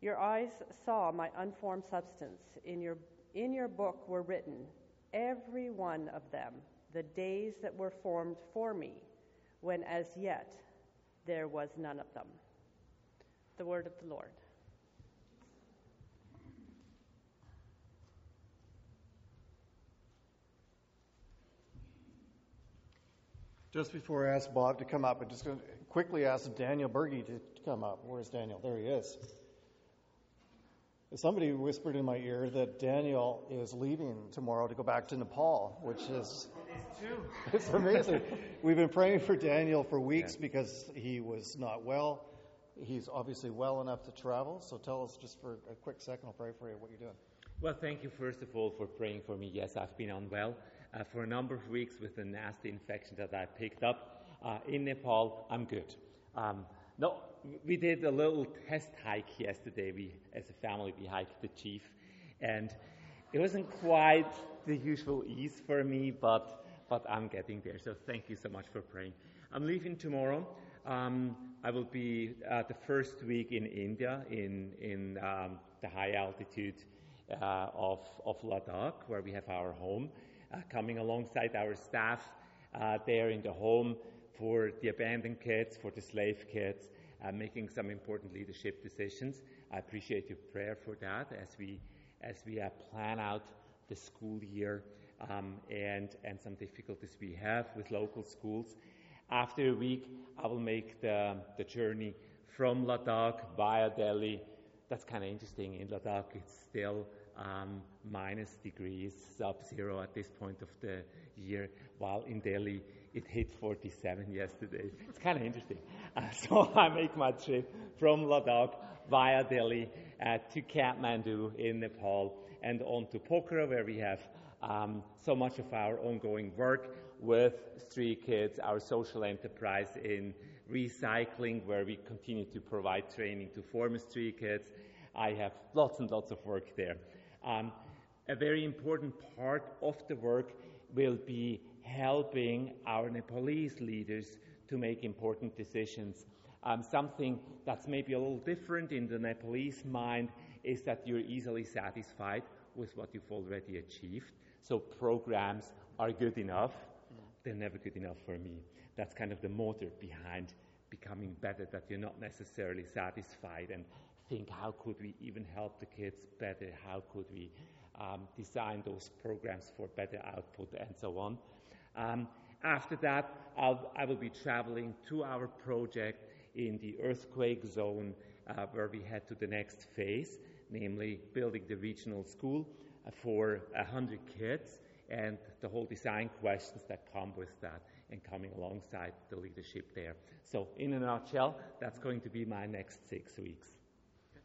Your eyes saw my unformed substance. In your, in your book were written, every one of them, the days that were formed for me, when as yet there was none of them. The word of the Lord. Just before I ask Bob to come up, I'm just going to quickly ask Daniel Berge to come up. Where's Daniel? There he is. Somebody whispered in my ear that Daniel is leaving tomorrow to go back to Nepal, which is it's amazing. We've been praying for Daniel for weeks yeah. because he was not well. He's obviously well enough to travel. So tell us just for a quick second, I'll pray for you what you're doing. Well, thank you first of all for praying for me. Yes, I've been unwell uh, for a number of weeks with a nasty infection that I picked up uh, in Nepal. I'm good. Um, no, we did a little test hike yesterday. We, as a family, we hiked the Chief, and it wasn't quite the usual ease for me, but but I'm getting there. So thank you so much for praying. I'm leaving tomorrow. Um, I will be uh, the first week in India in in um, the high altitude uh, of of Ladakh, where we have our home, uh, coming alongside our staff uh, there in the home for the abandoned kids, for the slave kids, uh, making some important leadership decisions. I appreciate your prayer for that as we as we uh, plan out the school year um, and and some difficulties we have with local schools. After a week, I will make the the journey from Ladakh via Delhi. That's kind of interesting. In Ladakh, it's still um, minus degrees, sub-zero at this point of the year, while in Delhi it hit 47 yesterday. It's kind of interesting. Uh, so I make my trip from Ladakh via Delhi uh, to Kathmandu in Nepal and on to Pokhara, where we have um, so much of our ongoing work with Street Kids, our social enterprise in recycling, where we continue to provide training to former Street Kids. I have lots and lots of work there. Um, a very important part of the work will be helping our Nepalese leaders to make important decisions. Um, something that's maybe a little different in the Nepalese mind is that you're easily satisfied with what you've already achieved. So programs are good enough. They're never good enough for me. That's kind of the motor behind becoming better, that you're not necessarily satisfied and think, how could we even help the kids better? How could we um, design those programs for better output and so on? Um, after that, I'll, I will be traveling to our project in the earthquake zone uh, where we head to the next phase, namely building the regional school uh, for 100 kids and the whole design questions that come with that and coming alongside the leadership there. So, in a nutshell, that's going to be my next six weeks.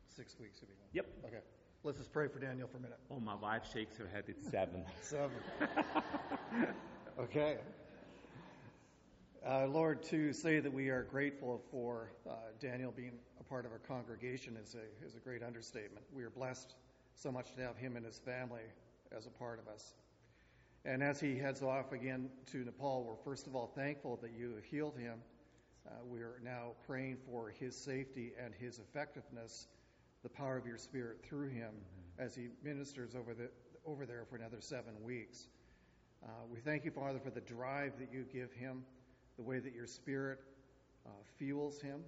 Six weeks will be Yep. Okay. Let's just pray for Daniel for a minute. Oh, my wife shakes her head. It's seven. seven. Okay. Uh, Lord, to say that we are grateful for uh, Daniel being a part of our congregation is a, is a great understatement. We are blessed so much to have him and his family as a part of us. And as he heads off again to Nepal, we're first of all thankful that you have healed him. Uh, we're now praying for his safety and his effectiveness, the power of your Spirit through him as he ministers over, the, over there for another seven weeks. Uh, we thank you, Father, for the drive that you give him, the way that your Spirit uh, fuels him,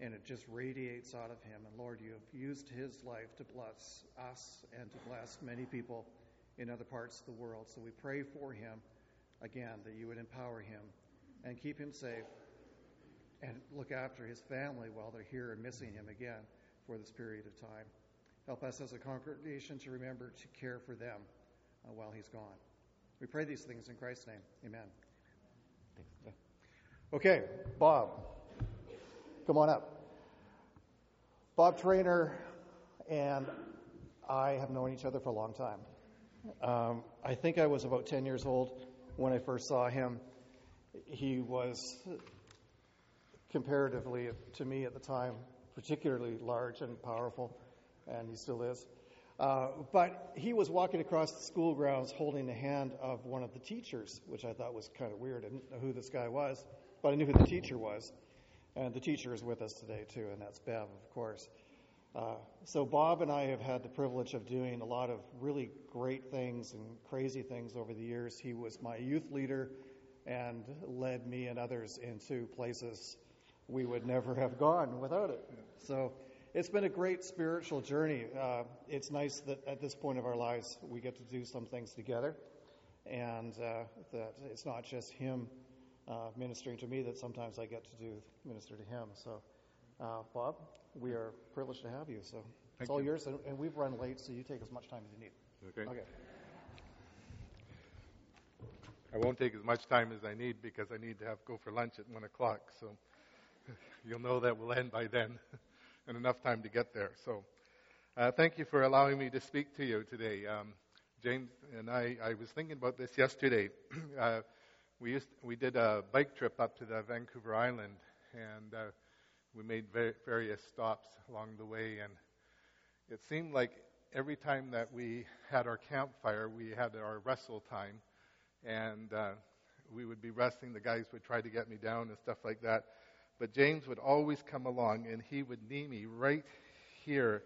and it just radiates out of him. And Lord, you have used his life to bless us and to bless many people in other parts of the world. So we pray for him again that you would empower him and keep him safe and look after his family while they're here and missing him again for this period of time. Help us as a congregation to remember to care for them uh, while he's gone. We pray these things in Christ's name. Amen. Okay, Bob, come on up. Bob Trainer and I have known each other for a long time. Um, I think I was about 10 years old when I first saw him. He was comparatively to me at the time particularly large and powerful, and he still is. Uh, but he was walking across the school grounds holding the hand of one of the teachers, which I thought was kind of weird. I didn't know who this guy was, but I knew who the teacher was. And the teacher is with us today, too, and that's Bev, of course. Uh, so, Bob and I have had the privilege of doing a lot of really great things and crazy things over the years. He was my youth leader and led me and others into places we would never have gone without it. So, it's been a great spiritual journey. Uh, it's nice that at this point of our lives we get to do some things together, and uh, that it's not just him uh, ministering to me, that sometimes I get to do minister to him. So, uh, Bob, we are privileged to have you. So, Thank it's all you. yours, and, and, we've run late, so you take as much time as you need. Okay. Okay. I won't take as much time as I need because I need to have go for lunch at one o'clock. So you'll know that we'll end by then. and enough time to get there. So, uh, thank you for allowing me to speak to you today. Um, James and I, I was thinking about this yesterday. uh, we used, we did a bike trip up to the Vancouver Island, and uh, we made various stops along the way. And it seemed like every time that we had our campfire, we had our wrestle time, and uh, we would be wrestling. The guys would try to get me down and stuff like that. But James would always come along and he would knee me right here,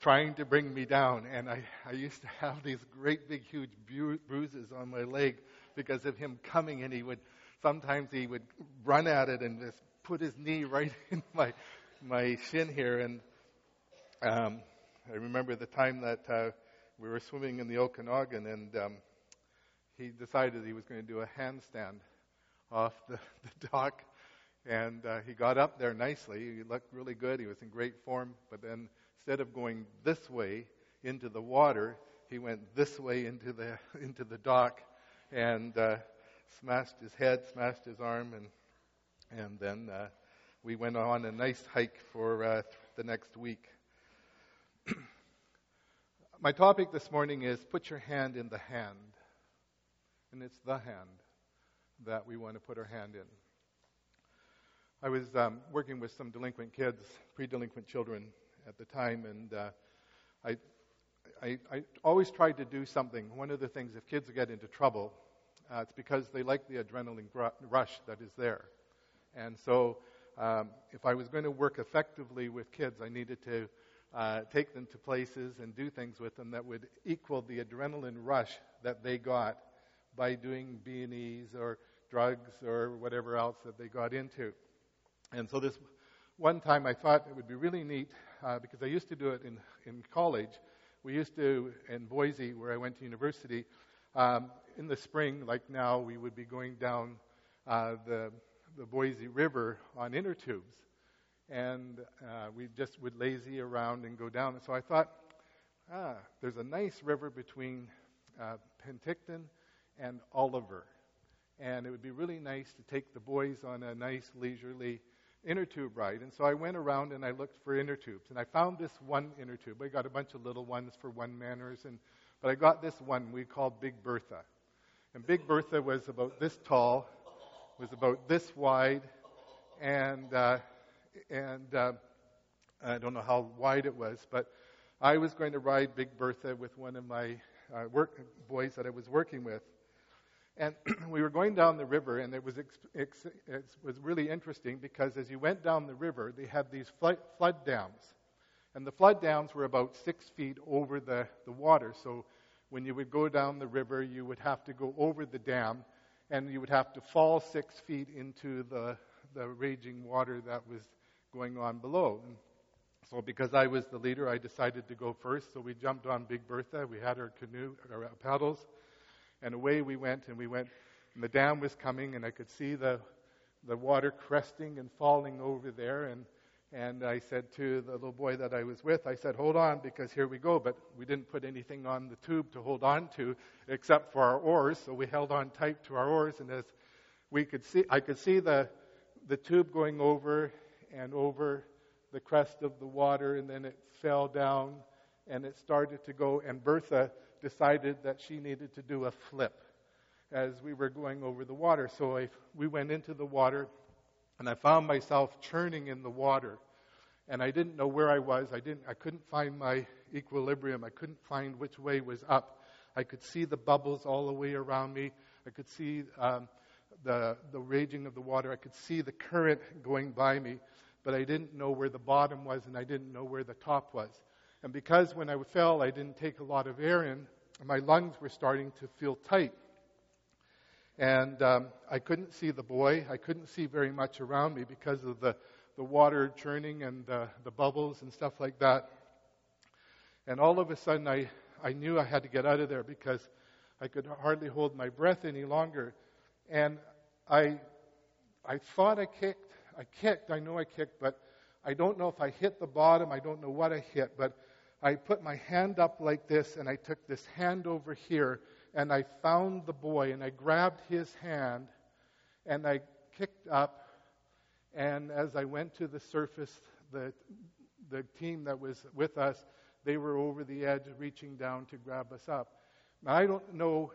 trying to bring me down. And I, I used to have these great big huge bu- bruises on my leg because of him coming and he would, sometimes he would run at it and just put his knee right in my, my shin here. And, um, I remember the time that, uh, we were swimming in the Okanagan and, um, he decided he was going to do a handstand off the, the dock and uh, he got up there nicely. He looked really good. He was in great form. But then instead of going this way into the water, he went this way into the into the dock, and uh, smashed his head, smashed his arm, and and then uh, we went on a nice hike for uh, the next week. My topic this morning is put your hand in the hand, and it's the hand that we want to put our hand in. I was um, working with some delinquent kids, pre-delinquent children at the time, and uh, I, I, I, always tried to do something. One of the things, if kids get into trouble, uh, it's because they like the adrenaline rush that is there. And so, um, if I was going to work effectively with kids, I needed to uh, take them to places and do things with them that would equal the adrenaline rush that they got by doing B&Es or drugs or whatever else that they got into. And so this one time I thought it would be really neat uh, because I used to do it in, in college. We used to, in Boise, where I went to university, um, in the spring, like now, we would be going down uh, the, the Boise River on inner tubes. And uh, we just would lazy around and go down. And so I thought, ah, there's a nice river between uh, Penticton and Oliver. And it would be really nice to take the boys on a nice leisurely inner tube ride. And so I went around and I looked for inner tubes. And I found this one inner tube. I got a bunch of little ones for one manners, and, but I got this one we called Big Bertha. And Big Bertha was about this tall, was about this wide, and, uh, and uh, I don't know how wide it was, but I was going to ride Big Bertha with one of my uh, work boys that I was working with. And we were going down the river, and it was, ex- ex- it was really interesting because as you went down the river, they had these flood, flood dams. And the flood dams were about six feet over the, the water. So when you would go down the river, you would have to go over the dam, and you would have to fall six feet into the, the raging water that was going on below. And so because I was the leader, I decided to go first. So we jumped on Big Bertha. We had our canoe, our paddles, and away we went. And we went, and the dam was coming, and I could see the the water cresting and falling over there. And and I said to the little boy that I was with, I said, "Hold on, because here we go." But we didn't put anything on the tube to hold on to, except for our oars. So we held on tight to our oars, and as we could see, I could see the the tube going over and over the crest of the water, and then it fell down and it started to go. And Bertha decided that she needed to do a flip as we were going over the water. So I, we went into the water, and I found myself churning in the water. And I didn't know where I was. I didn't. I couldn't find my equilibrium. I couldn't find which way was up. I could see the bubbles all the way around me. I could see um, the the raging of the water. I could see the current going by me but I didn't know where the bottom was and I didn't know where the top was. And because when I fell, I didn't take a lot of air in, my lungs were starting to feel tight. And um, I couldn't see the boy. I couldn't see very much around me because of the, the water churning and uh, the bubbles and stuff like that. And all of a sudden, I, I knew I had to get out of there because I could hardly hold my breath any longer. And I, I thought I kicked, I kicked, I know I kicked, but I don't know if I hit the bottom. I don't know what I hit, but I put my hand up like this and I took this hand over here and I found the boy and I grabbed his hand and I kicked up. And as I went to the surface, the, the team that was with us, they were over the edge reaching down to grab us up. Now, I don't know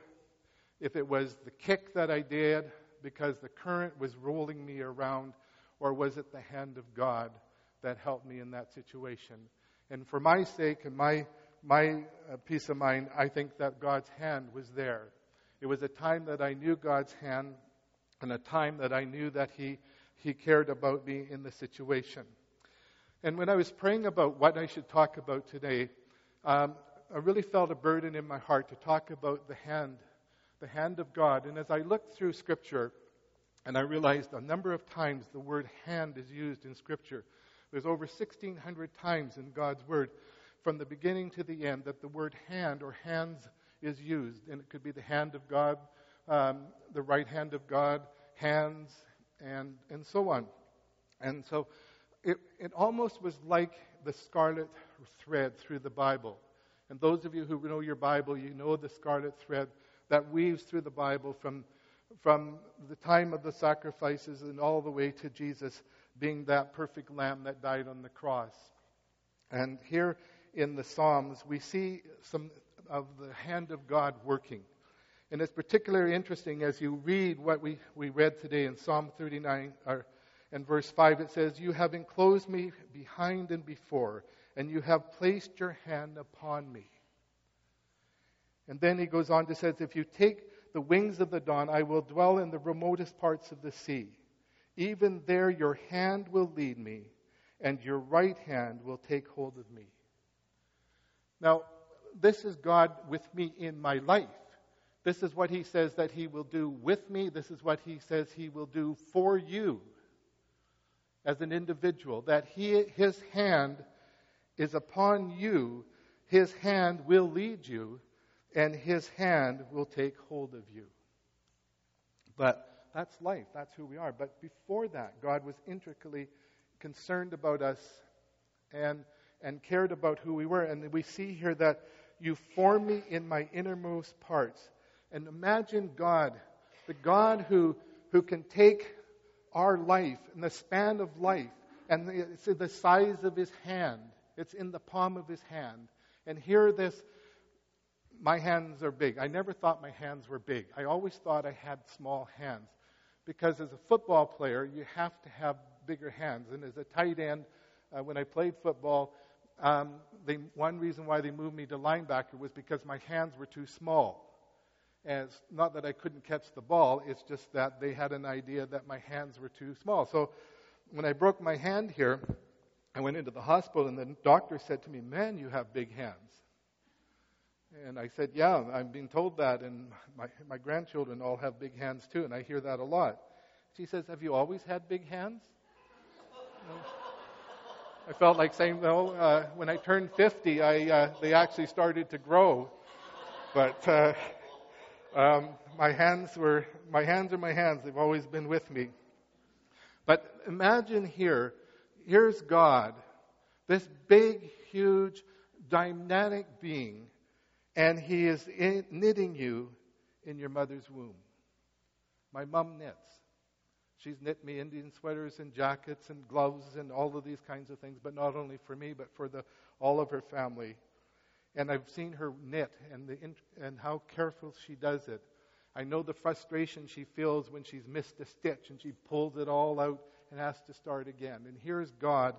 if it was the kick that I did because the current was rolling me around or was it the hand of God that helped me in that situation? And for my sake and my, my uh, peace of mind, I think that God's hand was there. It was a time that I knew God's hand and a time that I knew that He, he cared about me in the situation. And when I was praying about what I should talk about today, um, I really felt a burden in my heart to talk about the hand, the hand of God. And as I looked through Scripture, and I realized a number of times the word hand is used in Scripture. There's over 1,600 times in God's Word, from the beginning to the end, that the word hand or hands is used. And it could be the hand of God, um, the right hand of God, hands, and, and so on. And so it, it almost was like the scarlet thread through the Bible. And those of you who know your Bible, you know the scarlet thread that weaves through the Bible from from the time of the sacrifices and all the way to Jesus being that perfect lamb that died on the cross. And here in the Psalms, we see some of the hand of God working. And it's particularly interesting as you read what we, we read today in Psalm 39 or, and verse 5. It says, You have enclosed me behind and before, and you have placed your hand upon me. And then he goes on to say, If you take the wings of the dawn, I will dwell in the remotest parts of the sea. Even there your hand will lead me, and your right hand will take hold of me. Now, this is God with me in my life. This is what he says that he will do with me. This is what he says he will do for you as an individual. That he, his hand is upon you. His hand will lead you and his hand will take hold of you. But that's life. That's who we are. But before that, God was intricately concerned about us and, and cared about who we were. And we see here that you form me in my innermost parts. And imagine God, the God who, who can take our life and the span of life, and it's the size of his hand. It's in the palm of his hand. And here this my hands are big. I never thought my hands were big. I always thought I had small hands. Because as a football player, you have to have bigger hands. And as a tight end, uh, when I played football, um, they, one reason why they moved me to linebacker was because my hands were too small. And it's not that I couldn't catch the ball, it's just that they had an idea that my hands were too small. So when I broke my hand here, I went into the hospital, and the doctor said to me, Man, you have big hands. And I said, Yeah, I'm being told that, and my, my grandchildren all have big hands too, and I hear that a lot. She says, Have you always had big hands? I felt like saying, No, uh, when I turned 50, I, uh, they actually started to grow. But uh, um, my hands were, my hands are my hands. They've always been with me. But imagine here, here's God, this big, huge, dynamic being, and He is in, knitting you in your mother's womb. My mom knits. She's knit me Indian sweaters and jackets and gloves and all of these kinds of things, but not only for me, but for the, all of her family. And I've seen her knit and, the, and how careful she does it. I know the frustration she feels when she's missed a stitch and she pulls it all out and has to start again. And here's God,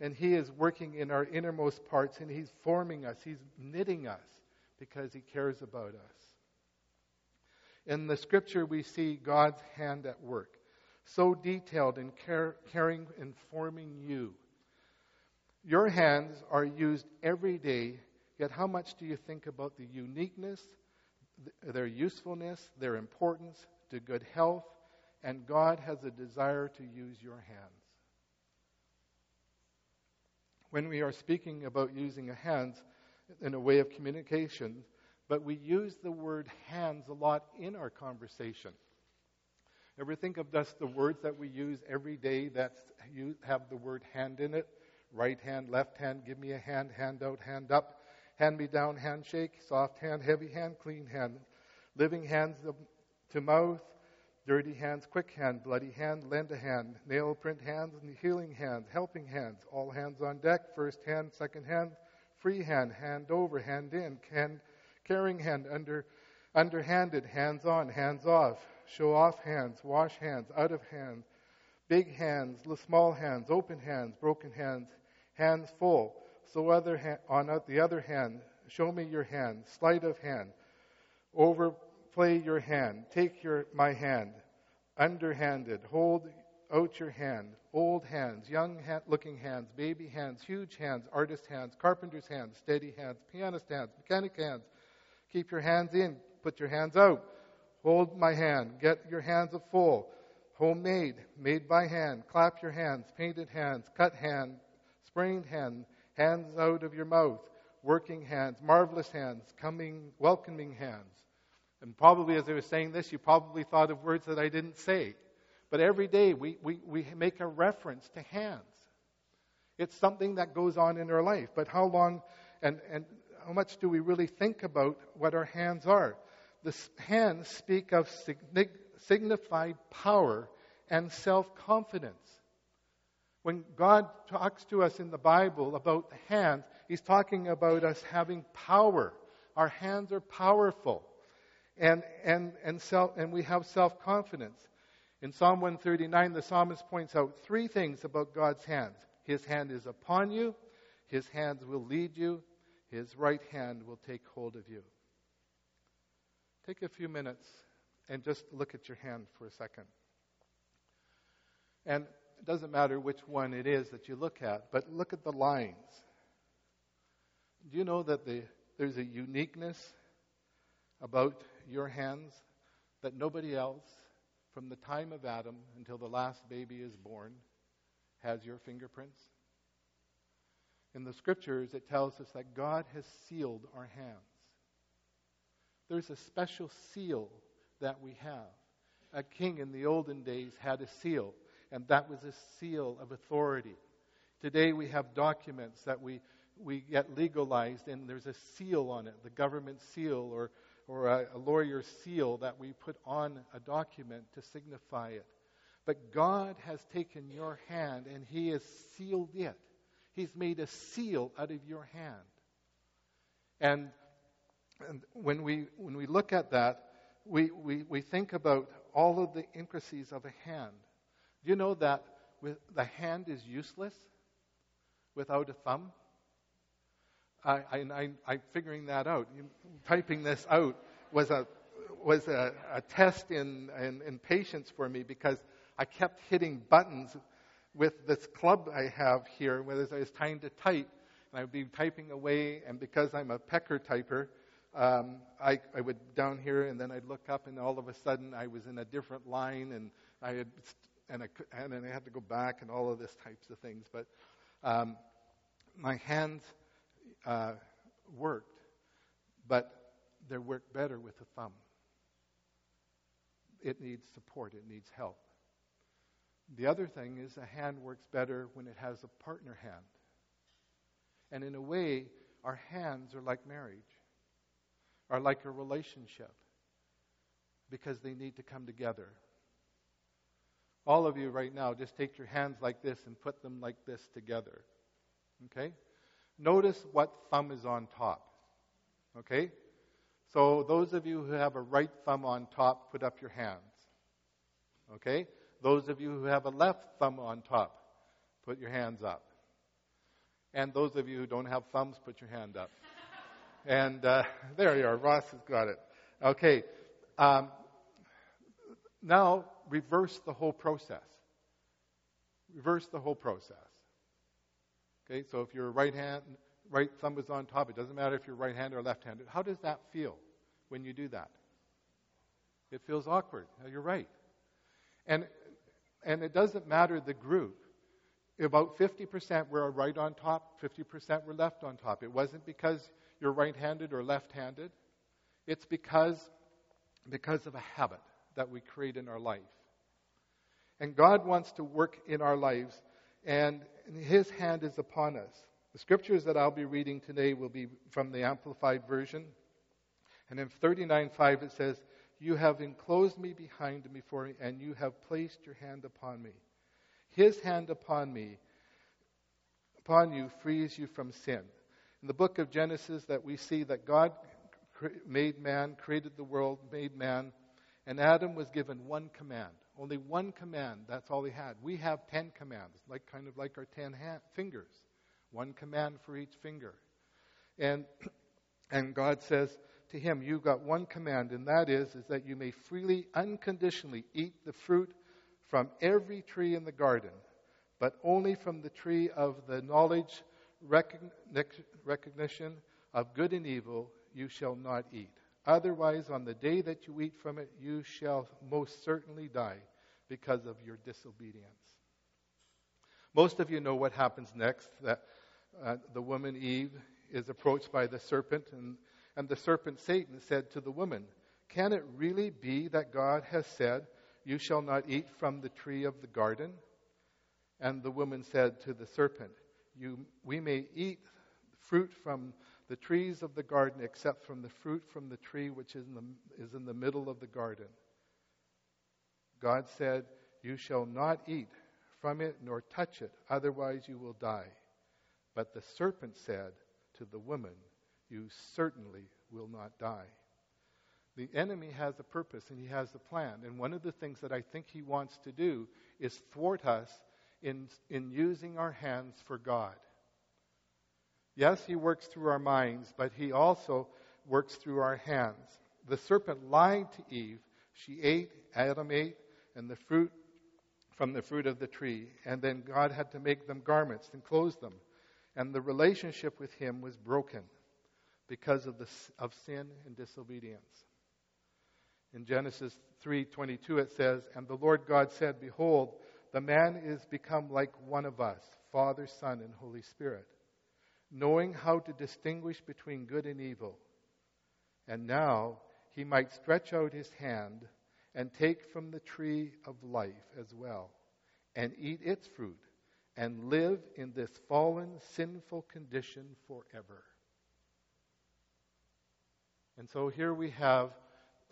and He is working in our innermost parts, and He's forming us, He's knitting us because He cares about us. In the scripture, we see God's hand at work, so detailed in care, caring and forming you. Your hands are used every day, yet how much do you think about the uniqueness, their usefulness, their importance to good health, and God has a desire to use your hands. When we are speaking about using hands in a way of communication, but we use the word hands a lot in our conversation. Ever think of just the words that we use every day that have the word hand in it? Right hand, left hand, give me a hand, hand out, hand up, hand me down, handshake, soft hand, heavy hand, clean hand, living hands to mouth, dirty hands, quick hand, bloody hand, lend a hand, nail print hands, and healing hands, helping hands, all hands on deck, first hand, second hand, free hand, hand over, hand in, hand, carrying hand, under, underhanded, hands on, hands off, show off hands, wash hands, out of hand, big hands, small hands, open hands, broken hands, hands full. So other on the other hand, show me your hand, sleight of hand, overplay your hand, take your, my hand, underhanded, hold out your hand, old hands, young looking hands, baby hands, huge hands, artist hands, carpenter's hands, steady hands, pianist hands, mechanic hands. Keep your hands in, put your hands out. Hold my hand, get your hands full. Homemade, made by hand, clap your hands, painted hands, cut hand, sprained hand, hands out of your mouth, working hands, marvelous hands, coming, welcoming hands. And probably as I was saying this, you probably thought of words that I didn't say. But every day we, we, we make a reference to hands. It's something that goes on in our life. But how long and, and how much do we really think about what our hands are? The hands speak of signified power and self confidence. When God talks to us in the Bible about the hands, He's talking about us having power. Our hands are powerful and, and, and, self, and we have self confidence. In Psalm 139, the psalmist points out three things about God's hands His hand is upon you, His hands will lead you, His right hand will take hold of you. Take a few minutes and just look at your hand for a second. And it doesn't matter which one it is that you look at, but look at the lines. Do you know that the, there's a uniqueness about your hands that nobody else, from the time of Adam until the last baby is born, has your fingerprints? In the scriptures, it tells us that God has sealed our hands. There's a special seal that we have. A king in the olden days had a seal, and that was a seal of authority. Today we have documents that we, we get legalized, and there's a seal on it, the government seal or or a, a lawyer's seal that we put on a document to signify it. But God has taken your hand and He has sealed it. He's made a seal out of your hand. And, and when, we, when we look at that, we, we, we think about all of the intricacies of a hand. Do you know that with, the hand is useless without a thumb? I, I, I, I figuring that out, typing this out was a was a, a test in, in, in patience for me because I kept hitting buttons with this club I have here, where I was trying to type, and I would be typing away, and because I'm a pecker typer, um, I, I would down here, and then I'd look up, and all of a sudden I was in a different line, and I had, and, I, and I had to go back, and all of this types of things. But um, my hands uh, worked, but they work better with the thumb. It needs support, it needs help. The other thing is a hand works better when it has a partner hand. And in a way, our hands are like marriage, are like a relationship, because they need to come together. All of you right now, just take your hands like this and put them like this together. Okay? Notice what thumb is on top. Okay? So, those of you who have a right thumb on top, put up your hands. Okay? Those of you who have a left thumb on top, put your hands up. And those of you who don't have thumbs, put your hand up. and uh, there you are. Ross has got it. Okay. Um, now, reverse the whole process. Reverse the whole process. Okay, so if your right hand, right thumb is on top. It doesn't matter if you're right handed or left handed. How does that feel when you do that? It feels awkward. Now you're right. And, and it doesn't matter the group. About 50% were right on top, 50% were left on top. It wasn't because you're right handed or left handed, it's because, because of a habit that we create in our life. And God wants to work in our lives, and His hand is upon us. The scriptures that I'll be reading today will be from the Amplified Version. And in 39.5 it says, You have enclosed me behind me for, and you have placed your hand upon me. His hand upon me, upon you, frees you from sin. In the book of Genesis, that we see that God made man, created the world, made man, and Adam was given one command. Only one command. That's all he had. We have ten commands, like kind of like our ten fingers one command for each finger. And, and God says to him, You've got one command, and that is, is that you may freely, unconditionally eat the fruit from every tree in the garden, but only from the tree of the knowledge, recognition of good and evil, you shall not eat. Otherwise, on the day that you eat from it, you shall most certainly die because of your disobedience. Most of you know what happens next. That uh, the woman Eve is approached by the serpent, and, and the serpent Satan said to the woman, Can it really be that God has said, You shall not eat from the tree of the garden? And the woman said to the serpent, you, We may eat fruit from the trees of the garden, except from the fruit from the tree which is in the, is in the middle of the garden. God said, You shall not eat from it nor touch it, otherwise you will die. But the serpent said to the woman, You certainly will not die. The enemy has a purpose and he has a plan. And one of the things that I think he wants to do is thwart us in, in using our hands for God. Yes, he works through our minds, but he also works through our hands. The serpent lied to Eve. She ate, Adam ate, and the fruit from the fruit of the tree. And then God had to make them garments and clothe them and the relationship with him was broken because of, the, of sin and disobedience. In Genesis 3:22 it says, "And the Lord God said, behold, the man is become like one of us, Father, Son, and Holy Spirit, knowing how to distinguish between good and evil. And now he might stretch out his hand and take from the tree of life as well, and eat its fruit and live in this fallen, sinful condition forever. And so here we have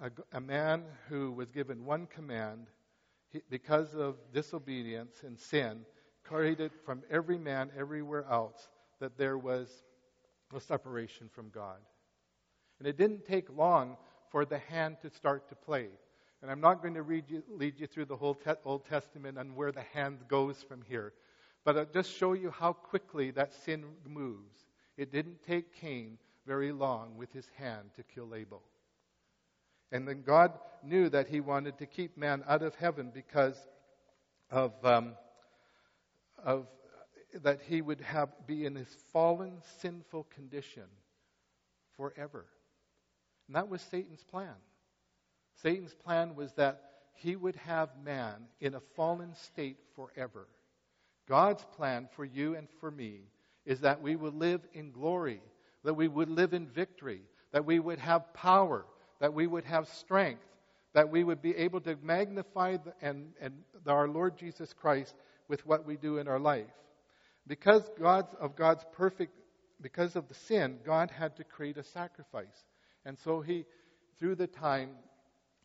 a, a man who was given one command he, because of disobedience and sin, created from every man everywhere else that there was a separation from God. And it didn't take long for the hand to start to play. And I'm not going to read you, lead you through the whole te- Old Testament and where the hand goes from here. But I'll just show you how quickly that sin moves. It didn't take Cain very long with his hand to kill Abel. And then God knew that he wanted to keep man out of heaven because of, um, of that he would have be in his fallen, sinful condition forever. And that was Satan's plan. Satan's plan was that he would have man in a fallen state forever. God's plan for you and for me is that we would live in glory, that we would live in victory, that we would have power, that we would have strength, that we would be able to magnify the, and, and our Lord Jesus Christ with what we do in our life. Because God's, of God's perfect, because of the sin, God had to create a sacrifice. And so he, through the time,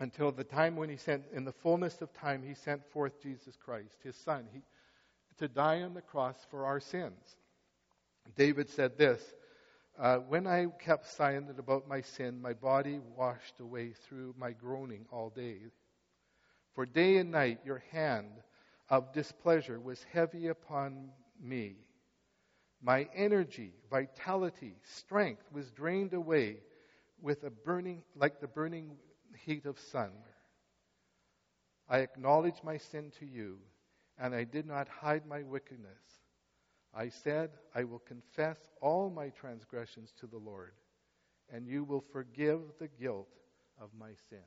until the time when he sent, in the fullness of time, he sent forth Jesus Christ, his son, he, to die on the cross for our sins. David said this uh, When I kept silent about my sin, my body washed away through my groaning all day. For day and night your hand of displeasure was heavy upon me. My energy, vitality, strength was drained away with a burning, like the burning heat of sun. I acknowledged my sin to you, and I did not hide my wickedness. I said, I will confess all my transgressions to the Lord, and you will forgive the guilt of my sin.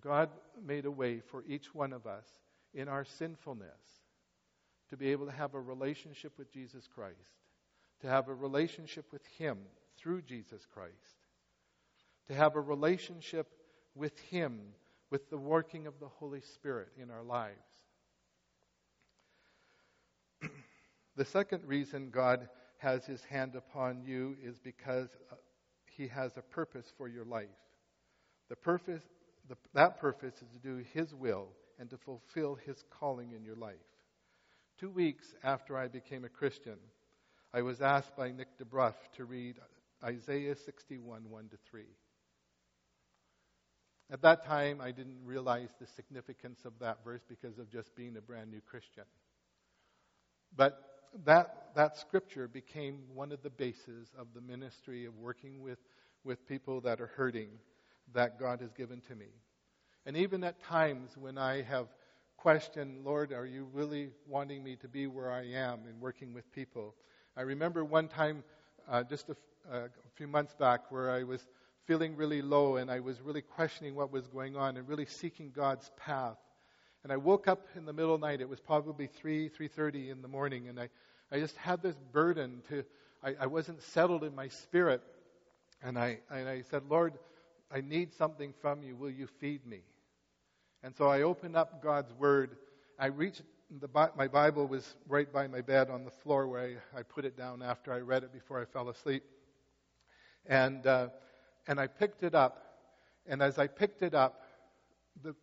God made a way for each one of us in our sinfulness to be able to have a relationship with Jesus Christ, to have a relationship with Him through Jesus Christ, to have a relationship with Him with the working of the Holy Spirit in our lives. the second reason God has His hand upon you is because uh, He has a purpose for your life. The purpose, the, that purpose is to do His will and to fulfill His calling in your life. Two weeks after I became a Christian, I was asked by Nick DeBruff to read Isaiah 61 1 to 3. At that time, I didn't realize the significance of that verse because of just being a brand new Christian. But that, that scripture became one of the bases of the ministry of working with, with people that are hurting that God has given to me. And even at times when I have questioned, Lord, are you really wanting me to be where I am and working with people? I remember one time, uh, just a, uh, a few months back, where I was feeling really low and I was really questioning what was going on and really seeking God's path. And I woke up in the middle of the night. It was probably 3, 3.30 in the morning. And I, I just had this burden to, I, I wasn't settled in my spirit. And I, and I said, Lord, I need something from you. Will you feed me? And so I opened up God's Word. I reached, the, my Bible was right by my bed on the floor where I, I put it down after I read it before I fell asleep. And, uh, and I picked it up. And as I picked it up, the,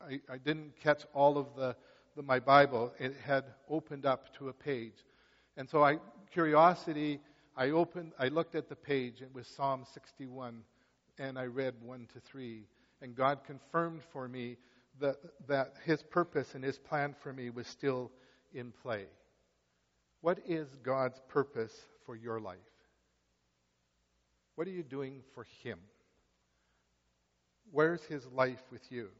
I, I didn't catch all of the, the, my Bible. It had opened up to a page. And so I, curiosity, I opened, I looked at the page. It was Psalm 61, and I read 1 to 3. And God confirmed for me that, that his purpose and his plan for me was still in play. What is God's purpose for your life? What are you doing for him? Where's his life with you?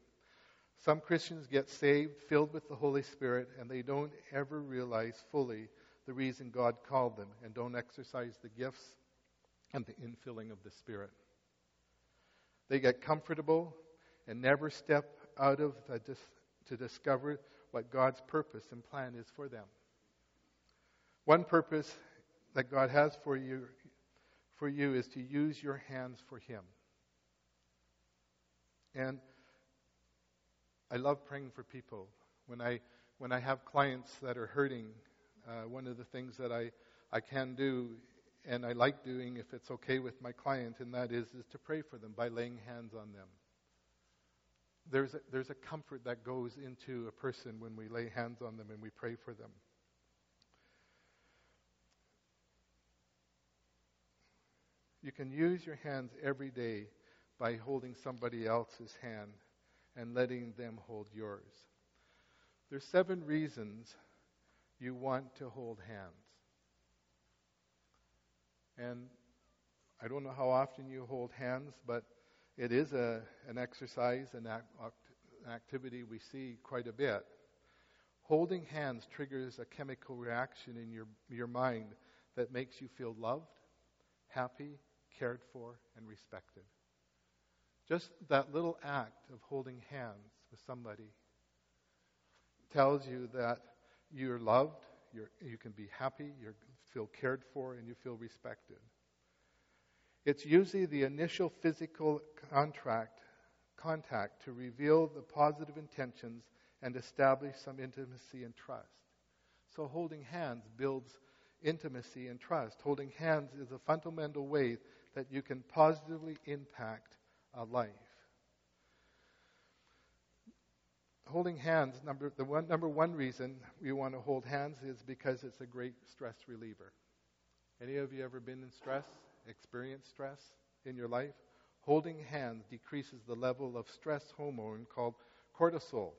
Some Christians get saved, filled with the Holy Spirit, and they don't ever realize fully the reason God called them and don't exercise the gifts and the infilling of the Spirit. They get comfortable and never step out of the dis- to discover what God's purpose and plan is for them. One purpose that God has for you for you is to use your hands for him. And I love praying for people. When I when I have clients that are hurting, uh, one of the things that I, I can do and I like doing if it's okay with my client, and that is, is to pray for them by laying hands on them there's a, there's a comfort that goes into a person when we lay hands on them and we pray for them. You can use your hands every day by holding somebody else's hand and letting them hold yours. There's seven reasons you want to hold hands. And I don't know how often you hold hands, but it is a, an exercise, an act, activity we see quite a bit. Holding hands triggers a chemical reaction in your, your mind that makes you feel loved, happy, cared for, and respected. Just that little act of holding hands with somebody tells you that you're loved, you're, you can be happy, you feel cared for, and you feel respected. It's usually the initial physical contract, contact to reveal the positive intentions and establish some intimacy and trust. So holding hands builds intimacy and trust. Holding hands is a fundamental way that you can positively impact a life. Holding hands, number, the one, number one reason we want to hold hands is because it's a great stress reliever. Any of you ever been in stress, experienced stress in your life? Holding hands decreases the level of stress hormone called cortisol.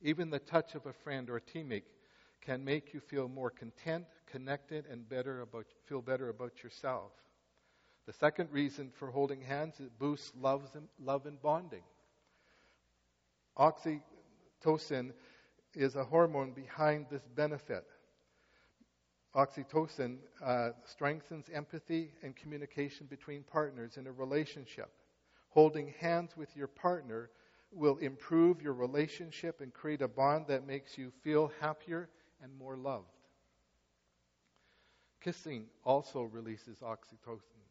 Even the touch of a friend or a teammate can make you feel more content, connected, and better about, feel better about yourself. The second reason for holding hands is it boosts love and, love and bonding. Oxytocin is a hormone behind this benefit. Oxytocin uh, strengthens empathy and communication between partners in a relationship. Holding hands with your partner will improve your relationship and create a bond that makes you feel happier and more loved. Kissing also releases oxytocin.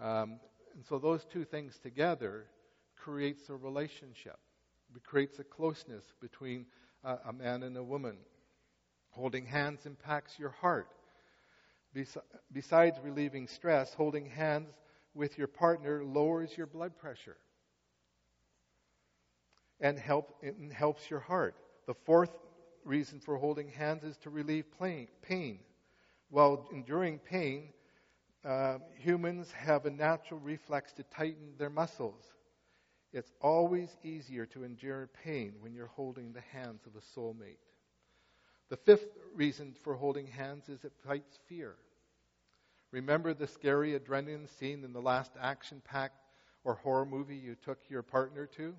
Um, and so those two things together creates a relationship. It creates a closeness between a man and a woman. Holding hands impacts your heart. Bes- besides relieving stress, holding hands with your partner lowers your blood pressure and help, helps your heart. The fourth reason for holding hands is to relieve pain. While enduring pain, uh, humans have a natural reflex to tighten their muscles. It's always easier to endure pain when you're holding the hands of a soulmate. The fifth reason for holding hands is it fights fear. Remember the scary adrenaline scene in the last action packed or horror movie you took your partner to?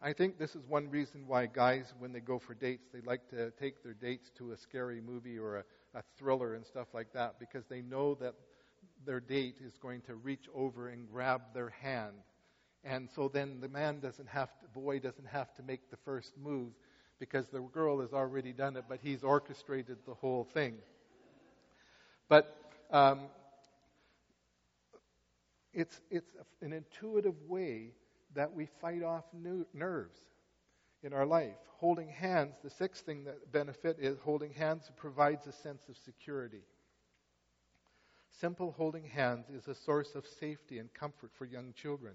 I think this is one reason why guys, when they go for dates, they like to take their dates to a scary movie or a, a thriller and stuff like that because they know that their date is going to reach over and grab their hand. And so then the man doesn't have to, boy doesn't have to make the first move because the girl has already done it, but he's orchestrated the whole thing. But um, it's, it's an intuitive way that we fight off new, nerves in our life. Holding hands, the sixth thing that benefit is holding hands provides a sense of security. Simple holding hands is a source of safety and comfort for young children.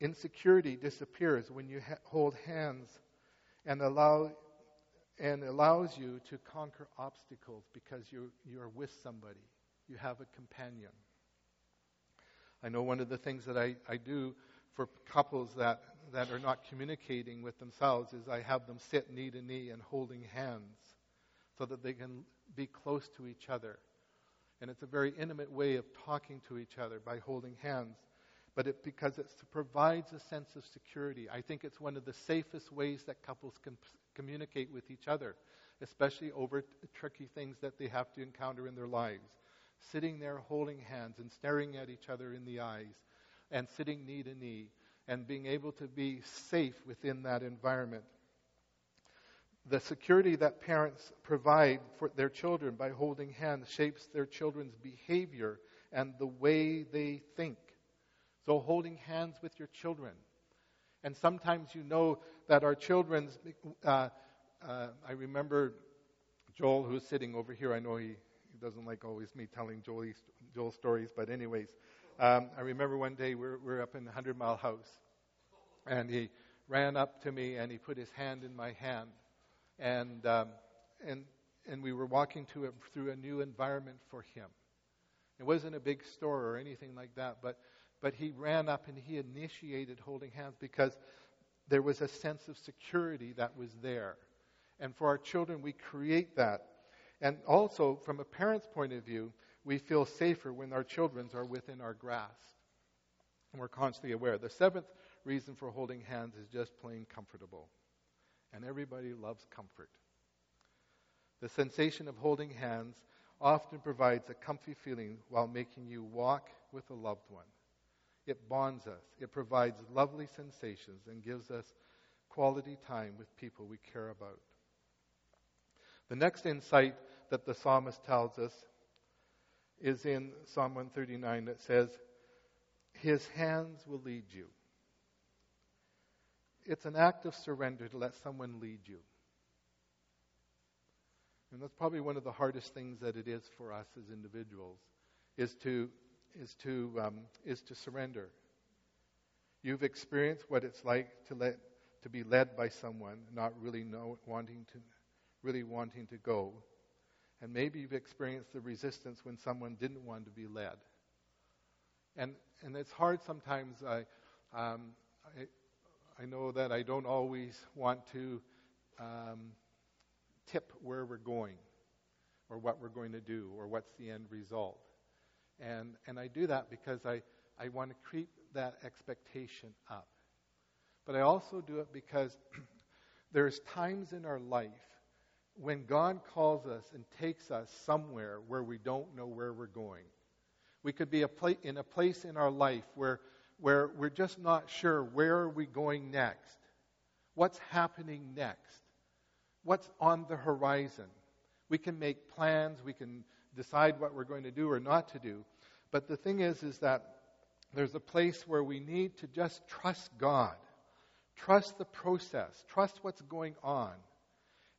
Insecurity disappears when you ha- hold hands and allow and allows you to conquer obstacles because you you're with somebody. You have a companion. I know one of the things that I, I do for couples that, that are not communicating with themselves is I have them sit knee to knee and holding hands so that they can be close to each other. And it's a very intimate way of talking to each other by holding hands. But it, because it provides a sense of security, I think it's one of the safest ways that couples can communicate with each other, especially over t- tricky things that they have to encounter in their lives. Sitting there holding hands and staring at each other in the eyes and sitting knee to knee and being able to be safe within that environment. The security that parents provide for their children by holding hands shapes their children's behavior and the way they think. So, holding hands with your children. And sometimes you know that our children's. Uh, uh, I remember Joel, who's sitting over here. I know he, he doesn't like always me telling Joel, Joel stories, but, anyways, um, I remember one day we were, we were up in the Hundred Mile House, and he ran up to me and he put his hand in my hand, and um, and and we were walking to through a new environment for him. It wasn't a big store or anything like that, but but he ran up and he initiated holding hands because there was a sense of security that was there. And for our children, we create that. And also, from a parent's point of view, we feel safer when our children are within our grasp. And we're constantly aware. The seventh reason for holding hands is just plain comfortable. And everybody loves comfort. The sensation of holding hands often provides a comfy feeling while making you walk with a loved one. It bonds us, it provides lovely sensations, and gives us quality time with people we care about. The next insight that the psalmist tells us is in Psalm 139 that says, His hands will lead you. It's an act of surrender to let someone lead you. And that's probably one of the hardest things that it is for us as individuals, is to, is to, um, is to surrender. You've experienced what it's like to, let, to be led by someone, not really know, wanting to, really wanting to go. And maybe you've experienced the resistance when someone didn't want to be led. And, and it's hard sometimes. I, um, I, know that I don't always want to um, tip where we're going or what we're going to do or what's the end result. And, and I do that because I, I want to creep that expectation up. But I also do it because there's times in our life when God calls us and takes us somewhere where we don't know where we're going. We could be a pla- in a place in our life where, where we're just not sure where are we going next? What's happening next? What's on the horizon? We can make plans, we can decide what we're going to do or not to do. But the thing is is that there's a place where we need to just trust God. Trust the process. Trust what's going on.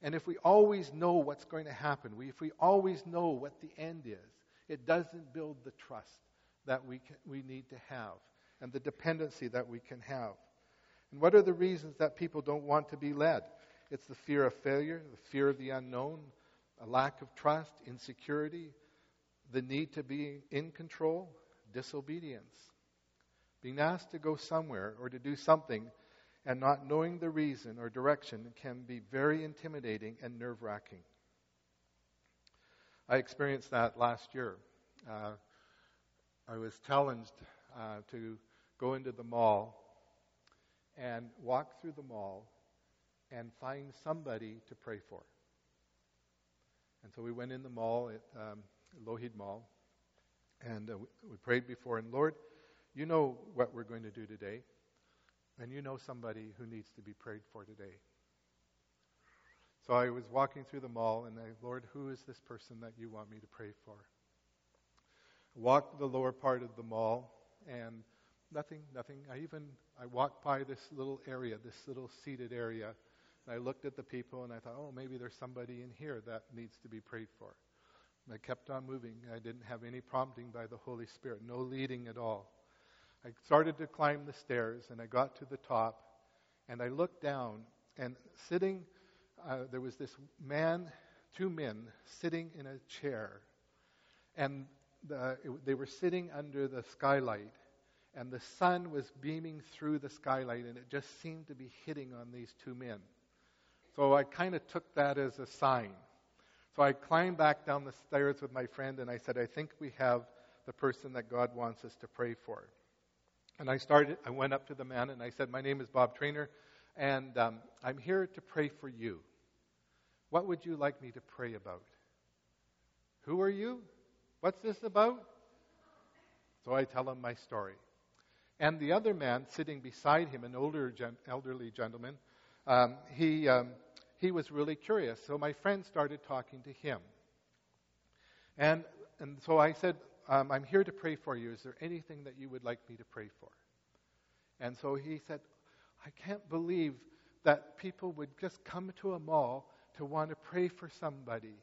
And if we always know what's going to happen, we, if we always know what the end is, it doesn't build the trust that we, can, we need to have and the dependency that we can have. And what are the reasons that people don't want to be led? It's the fear of failure, the fear of the unknown, a lack of trust, insecurity, the need to be in control, disobedience. Being asked to go somewhere or to do something and not knowing the reason or direction can be very intimidating and nerve wracking. I experienced that last year. Uh, I was challenged uh, to go into the mall and walk through the mall and find somebody to pray for. And so we went in the mall at um, Lougheed Mall, and uh, we, we prayed before. And Lord, you know what we're going to do today and you know somebody who needs to be prayed for today. So I was walking through the mall, and I, Lord, who is this person that you want me to pray for? Walked the lower part of the mall, and nothing, nothing. I even I walked by this little area, this little seated area, and I looked at the people, and I thought, oh, maybe there's somebody in here that needs to be prayed for. And I kept on moving. I didn't have any prompting by the Holy Spirit, no leading at all. I started to climb the stairs, and I got to the top, and I looked down, and sitting, uh, there was this man, two men, sitting in a chair, and the, it, they were sitting under the skylight, and the sun was beaming through the skylight, and it just seemed to be hitting on these two men. So I kind of took that as a sign. So I climbed back down the stairs with my friend, and I said, I think we have the person that God wants us to pray for. And I started, I went up to the man and I said, My name is Bob Trainer, and um, I'm here to pray for you. What would you like me to pray about? Who are you? What's this about? So I tell him my story. And the other man sitting beside him, an older gen- elderly gentleman, um, he, um, he was really curious. So my friend started talking to him. And, and so I said, um, I'm here to pray for you. Is there anything that you would like me to pray for? And so he said, I can't believe that people would just come to a mall to want to pray for somebody.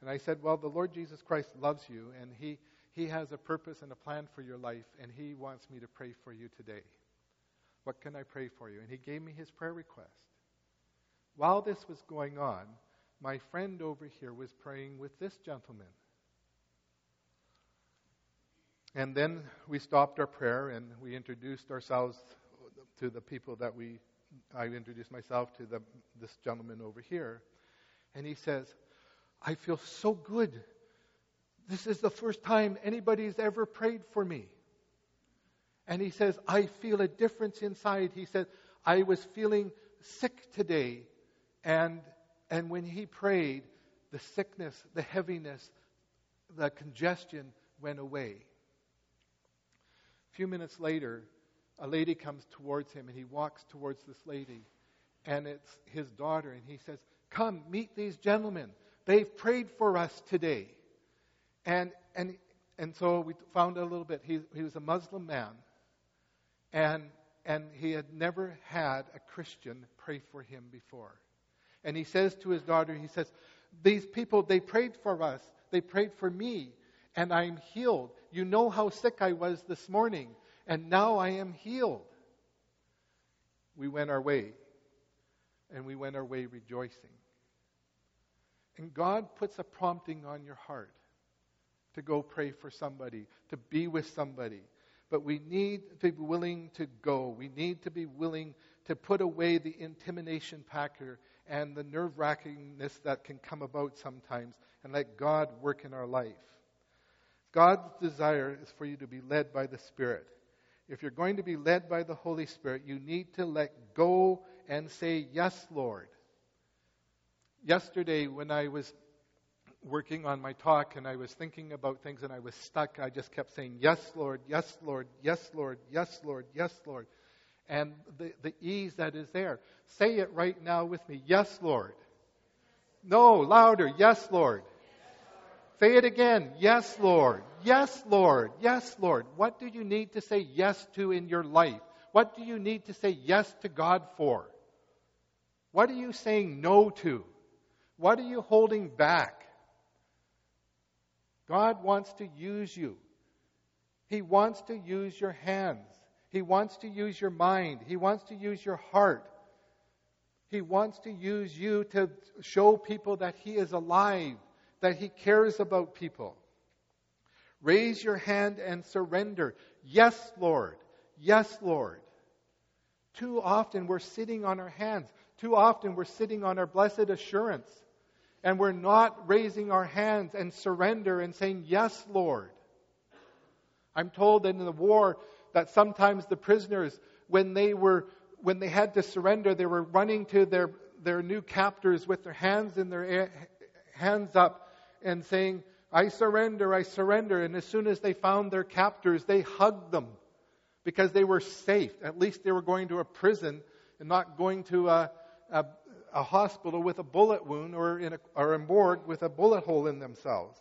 And I said, Well, the Lord Jesus Christ loves you, and he, he has a purpose and a plan for your life, and He wants me to pray for you today. What can I pray for you? And He gave me His prayer request. While this was going on, my friend over here was praying with this gentleman. And then we stopped our prayer and we introduced ourselves to the people that we, I introduced myself to the, this gentleman over here. And he says, I feel so good. This is the first time anybody's ever prayed for me. And he says, I feel a difference inside. He said, I was feeling sick today. And, and when he prayed, the sickness, the heaviness, the congestion went away. A few minutes later, a lady comes towards him and he walks towards this lady. And it's his daughter. And he says, Come, meet these gentlemen. They've prayed for us today. And, and, and so we found out a little bit. He, he was a Muslim man. And, and he had never had a Christian pray for him before. And he says to his daughter, he says, These people, they prayed for us. They prayed for me. And I'm healed. You know how sick I was this morning. And now I am healed. We went our way. And we went our way rejoicing. And God puts a prompting on your heart to go pray for somebody, to be with somebody. But we need to be willing to go. We need to be willing to put away the intimidation factor and the nerve wrackingness that can come about sometimes and let God work in our life. God's desire is for you to be led by the Spirit. If you're going to be led by the Holy Spirit, you need to let go and say, Yes, Lord. Yesterday, when I was working on my talk and I was thinking about things and I was stuck, I just kept saying, Yes, Lord, yes, Lord, yes, Lord, yes, Lord, yes, Lord. And the, the ease that is there. Say it right now with me. Yes, Lord. No, louder. Yes, Lord. Say it again. Yes, Lord. Yes, Lord. Yes, Lord. What do you need to say yes to in your life? What do you need to say yes to God for? What are you saying no to? What are you holding back? God wants to use you. He wants to use your hands. He wants to use your mind. He wants to use your heart. He wants to use you to show people that He is alive, that He cares about people. Raise your hand and surrender. Yes, Lord. Yes, Lord. Too often we're sitting on our hands. Too often we're sitting on our blessed assurance and we're not raising our hands and surrender and saying, Yes, Lord. I'm told that in the war that sometimes the prisoners, when they were when they had to surrender, they were running to their, their new captors with their hands in their hands up and saying, I surrender, I surrender. And as soon as they found their captors, they hugged them because they were safe. At least they were going to a prison and not going to a, a, a hospital with a bullet wound or in a, or a morgue with a bullet hole in themselves.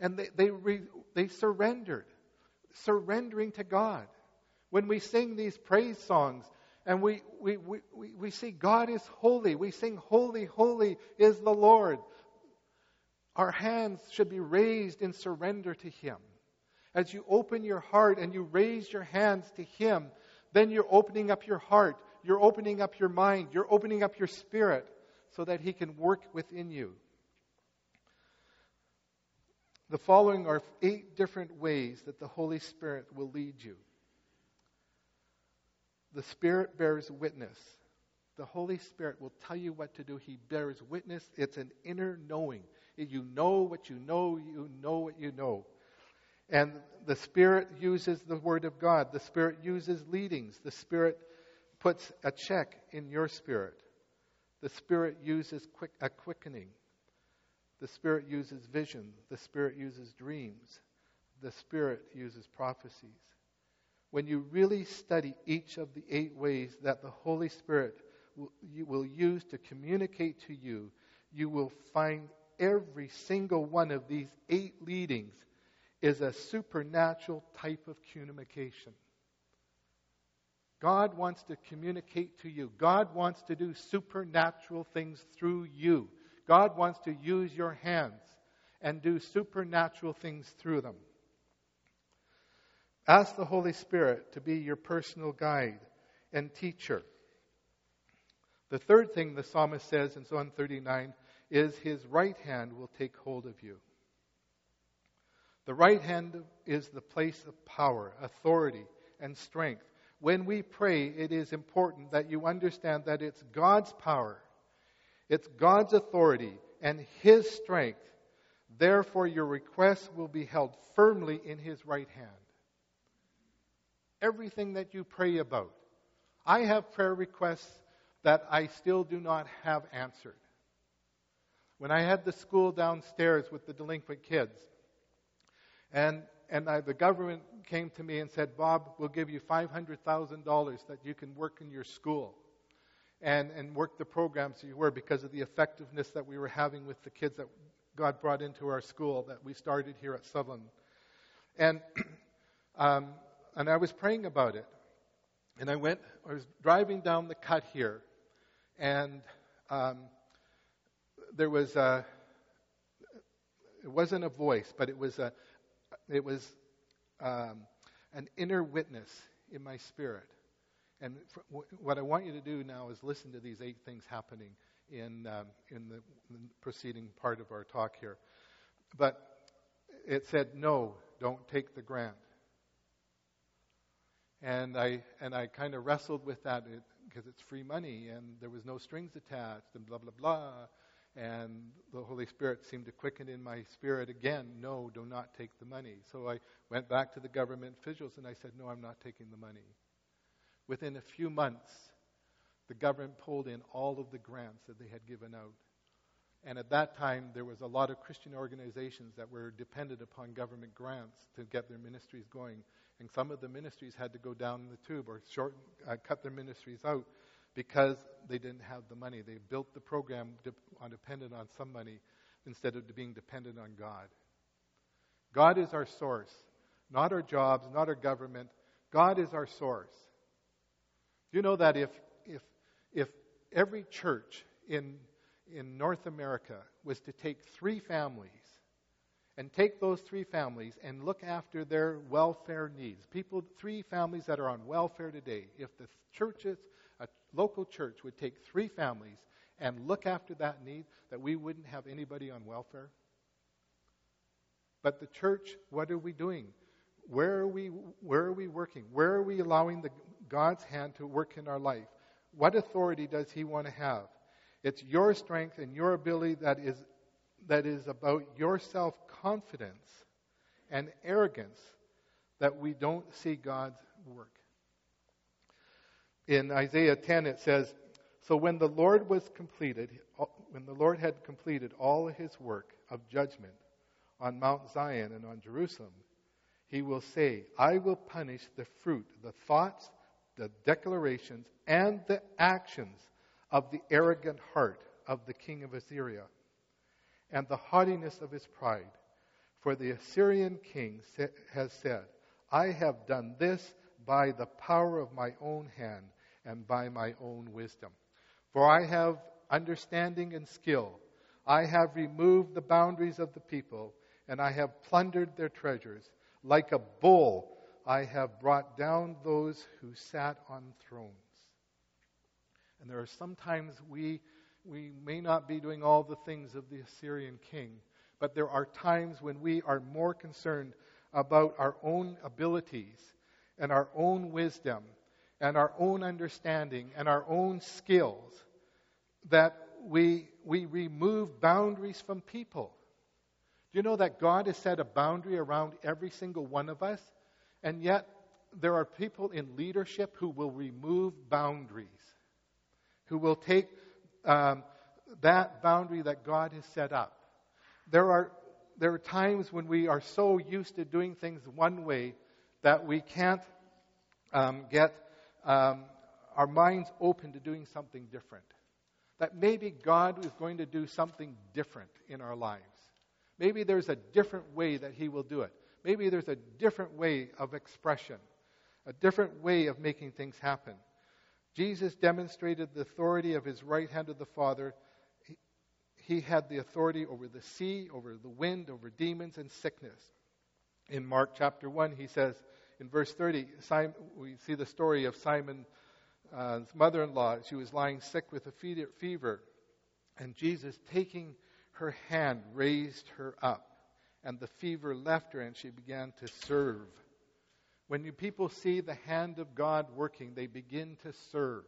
And they, they, re, they surrendered, surrendering to God. When we sing these praise songs and we, we, we, we, we see God is holy, we sing, Holy, holy is the Lord. Our hands should be raised in surrender to Him. As you open your heart and you raise your hands to Him, then you're opening up your heart you're opening up your mind, you're opening up your spirit so that He can work within you. The following are eight different ways that the Holy Spirit will lead you. The Spirit bears witness. The Holy Spirit will tell you what to do. He bears witness. It's an inner knowing. You know what you know, you know what you know. And the Spirit uses the Word of God. The Spirit uses leadings. The Spirit puts a check in your spirit. The Spirit uses quick, a quickening. The Spirit uses vision. The Spirit uses dreams. The Spirit uses prophecies. When you really study each of the eight ways that the Holy Spirit will, will use to communicate to you, you will find every single one of these eight leadings is a supernatural type of communication. God wants to communicate to you. God wants to do supernatural things through you. God wants to use your hands and do supernatural things through them. Ask the Holy Spirit to be your personal guide and teacher. The third thing the psalmist says in Psalm 39 is his right hand will take hold of you. The right hand is the place of power, authority, and strength when we pray, it is important that you understand that it's God's power, it's God's authority, and His strength Therefore, your requests will be held firmly in his right hand. Everything that you pray about. I have prayer requests that I still do not have answered. When I had the school downstairs with the delinquent kids, and, and I, the government came to me and said, Bob, we'll give you $500,000 that you can work in your school and, and work the programs you were because of the effectiveness that we were having with the kids that God brought into our school that we started here at Sutherland. And, um, and I was praying about it. And I went, I was driving down the cut here, and um, there was a, it wasn't a voice, but it was a, it was um, an inner witness in my spirit. And what I want you to do now is listen to these eight things happening in, um, in the, the preceding part of our talk here. But it said, no, don't take the grant. And I, and I kind of wrestled with that because it's free money and there was no strings attached and blah, blah, blah. And the Holy Spirit seemed to quicken in my spirit again, no, do not take the money. So I went back to the government officials and I said, no, I'm not taking the money. Within a few months, the government pulled in all of the grants that they had given out. And at that time, there was a lot of Christian organizations that were dependent upon government grants to get their ministries going. And some of the ministries had to go down the tube or uh, cut their ministries out because they didn't have the money. They built the program on dependent on some money instead of being dependent on God. God is our source, not our jobs, not our government. God is our source. Do you know that if, if, if every church in, in North America was to take three families and take those three families and look after their welfare needs, people, three families that are on welfare today, if the churches, local church would take three families and look after that need, that we wouldn't have anybody on welfare? But the church, what are we doing? Where are we, where are we working? Where are we allowing the, God's hand to work in our life? What authority does He want to have? It's your strength and your ability that is, that is about your self confidence and arrogance that we don't see God's work. In Isaiah 10, it says, So when the Lord was completed, when the Lord had completed all his work of judgment on Mount Zion and on Jerusalem, he will say, I will punish the fruit, the thoughts, the declarations, and the actions of the arrogant heart of the king of Assyria, and the haughtiness of his pride. For the Assyrian king has said, I have done this by the power of my own hand and by my own wisdom. For I have understanding and skill. I have removed the boundaries of the people, and I have plundered their treasures. Like a bull, I have brought down those who sat on thrones. And there are sometimes we, we may not be doing all the things of the Assyrian king, but there are times when we are more concerned about our own abilities and our own wisdom and our own understanding and our own skills that we, we remove boundaries from people. Do you know that God has set a boundary around every single one of us? And yet, there are people in leadership who will remove boundaries, who will take um, that boundary that God has set up. There are, there are times when we are so used to doing things one way that we can't um, get um, our minds open to doing something different. That maybe God is going to do something different in our lives. Maybe there's a different way that He will do it. Maybe there's a different way of expression, a different way of making things happen. Jesus demonstrated the authority of his right hand of the Father. He, he had the authority over the sea, over the wind, over demons and sickness. In Mark chapter 1, he says, in verse 30, Simon, we see the story of Simon's uh, mother in law. She was lying sick with a fever, and Jesus, taking her hand, raised her up and the fever left her and she began to serve. When you people see the hand of God working, they begin to serve.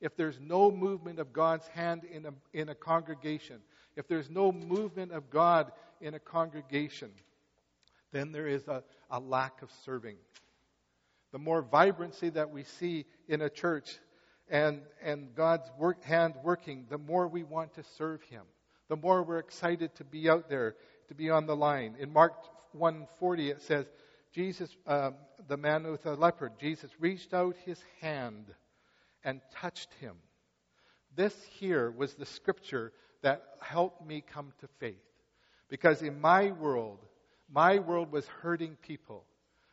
If there's no movement of God's hand in a, in a congregation, if there's no movement of God in a congregation, then there is a, a lack of serving. The more vibrancy that we see in a church and, and God's work, hand working, the more we want to serve Him. The more we're excited to be out there, to be on the line. In Mark 140, it says, Jesus, uh, the man with the leopard, Jesus reached out his hand and touched him. This here was the scripture that helped me come to faith. Because in my world, my world was hurting people.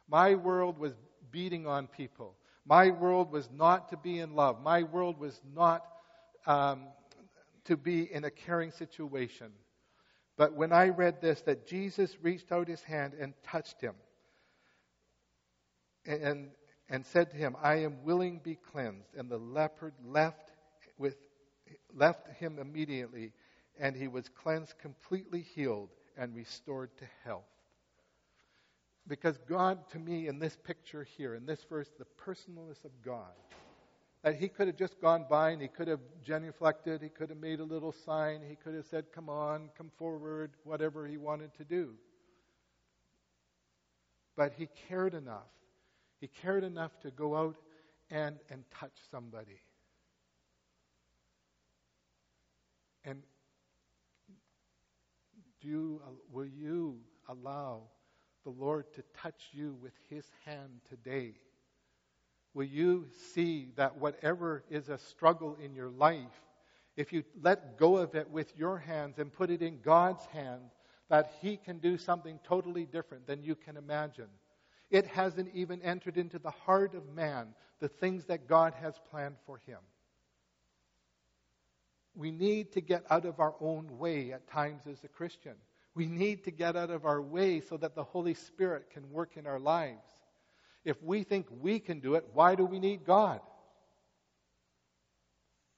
My world was beating on people. My world was not to be in love. My world was not um, to be in a caring situation. But when I read this, that Jesus reached out his hand and touched him and, and said to him, I am willing to be cleansed. And the leopard left, with, left him immediately, and he was cleansed, completely healed, and restored to health. Because God, to me, in this picture here, in this verse, the personalness of God, that he could have just gone by and he could have genuflected, he could have made a little sign, he could have said, Come on, come forward, whatever he wanted to do. But he cared enough. He cared enough to go out and, and touch somebody. And do you, uh, will you allow the Lord to touch you with his hand today? Will you see that whatever is a struggle in your life, if you let go of it with your hands and put it in God's hand, that He can do something totally different than you can imagine? It hasn't even entered into the heart of man the things that God has planned for him. We need to get out of our own way at times as a Christian. We need to get out of our way so that the Holy Spirit can work in our lives. If we think we can do it, why do we need God?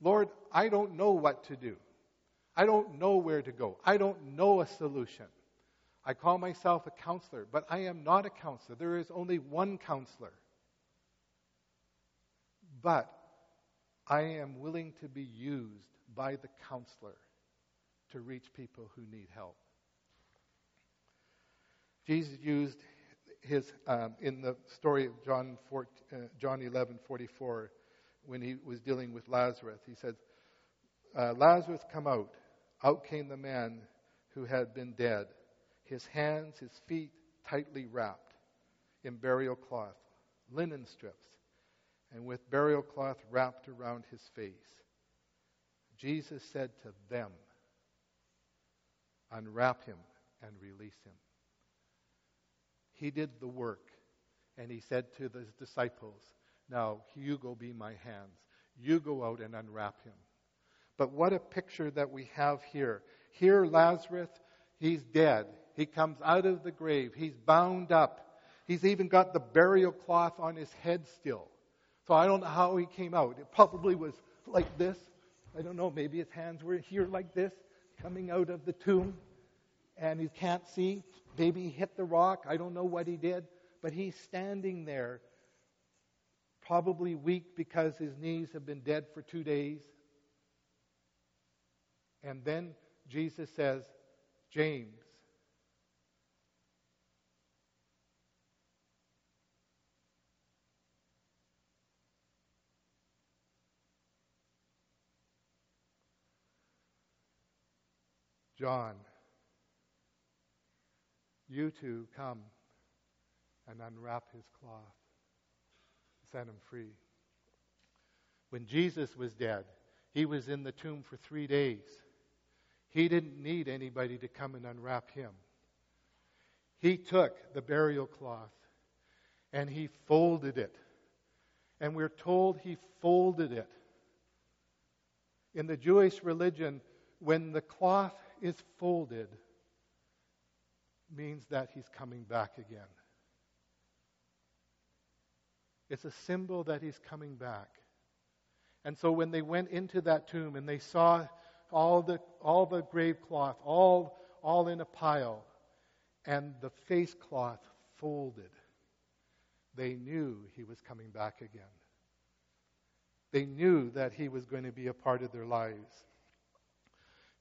Lord, I don't know what to do. I don't know where to go. I don't know a solution. I call myself a counselor, but I am not a counselor. There is only one counselor. But I am willing to be used by the counselor to reach people who need help. Jesus used his um, in the story of John 14, uh, John 11 44 when he was dealing with Lazarus. He said, uh, "Lazarus, come out." Out came the man who had been dead, his hands, his feet tightly wrapped in burial cloth, linen strips, and with burial cloth wrapped around his face. Jesus said to them, "Unwrap him and release him." He did the work. And he said to the disciples, Now, you go be my hands. You go out and unwrap him. But what a picture that we have here. Here, Lazarus, he's dead. He comes out of the grave. He's bound up. He's even got the burial cloth on his head still. So I don't know how he came out. It probably was like this. I don't know. Maybe his hands were here like this, coming out of the tomb. And he can't see. Maybe he hit the rock. I don't know what he did. But he's standing there, probably weak because his knees have been dead for two days. And then Jesus says, James, John, you two come and unwrap his cloth, set him free. When Jesus was dead, he was in the tomb for three days. He didn't need anybody to come and unwrap him. He took the burial cloth and he folded it. And we're told he folded it. In the Jewish religion, when the cloth is folded, means that he's coming back again. It's a symbol that he's coming back. And so when they went into that tomb and they saw all the, all the grave cloth, all, all in a pile, and the face cloth folded, they knew he was coming back again. They knew that he was going to be a part of their lives.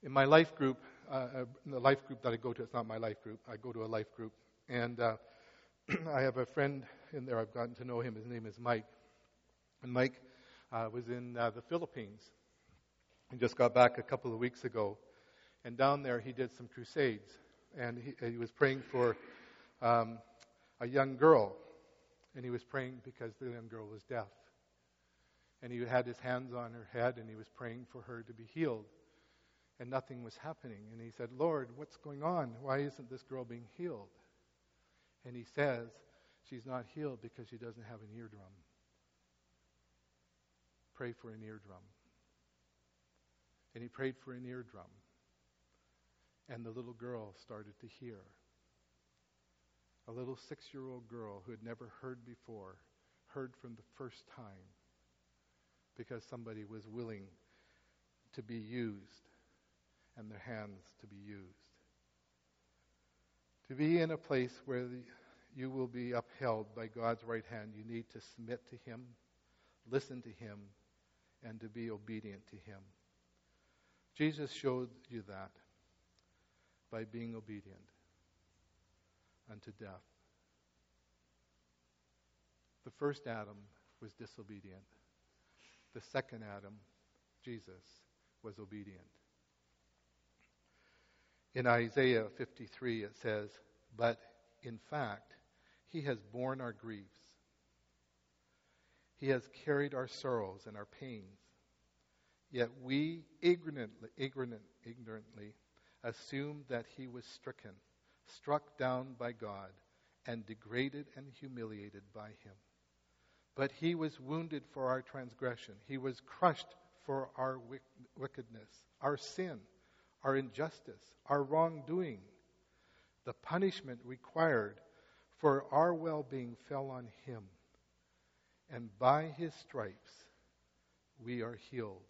In my life group, uh, the life group that I go to. It's not my life group. I go to a life group, and uh, I have a friend in there. I've gotten to know him. His name is Mike, and Mike uh, was in uh, the Philippines. He just got back a couple of weeks ago, and down there he did some crusades, and he, he was praying for um, a young girl, and he was praying because the young girl was deaf. And he had his hands on her head and he was praying for her to be healed. And nothing was happening. And he said, Lord, what's going on? Why isn't this girl being healed? And he says, She's not healed because she doesn't have an eardrum. Pray for an eardrum. And he prayed for an eardrum. And the little girl started to hear. A little six year old girl who had never heard before heard from the first time because somebody was willing to be used and their hands to be used. To be in a place where the, you will be upheld by God's right hand, you need to submit to Him, listen to Him, and to be obedient to Him. Jesus showed you that by being obedient unto death. The first Adam was disobedient. The second Adam, Jesus, was obedient. In Isaiah 53, it says, But in fact, he has borne our griefs. He has carried our sorrows and our pains. Yet we ignorantly, ignorant, ignorantly assumed that he was stricken, struck down by God, and degraded and humiliated by him. But he was wounded for our transgression. He was crushed for our wickedness, our sin, our injustice, our wrongdoing. The punishment required for our well being fell on him. And by his stripes we are healed.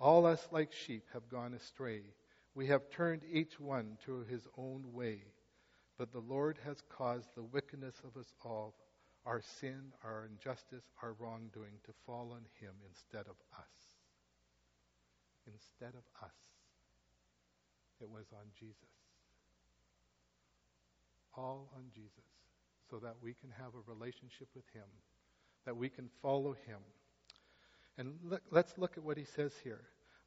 All us like sheep have gone astray. We have turned each one to his own way. But the Lord has caused the wickedness of us all our sin, our injustice, our wrongdoing to fall on him instead of us. Instead of us. It was on Jesus. All on Jesus. So that we can have a relationship with him, that we can follow him. And look, let's look at what he says here.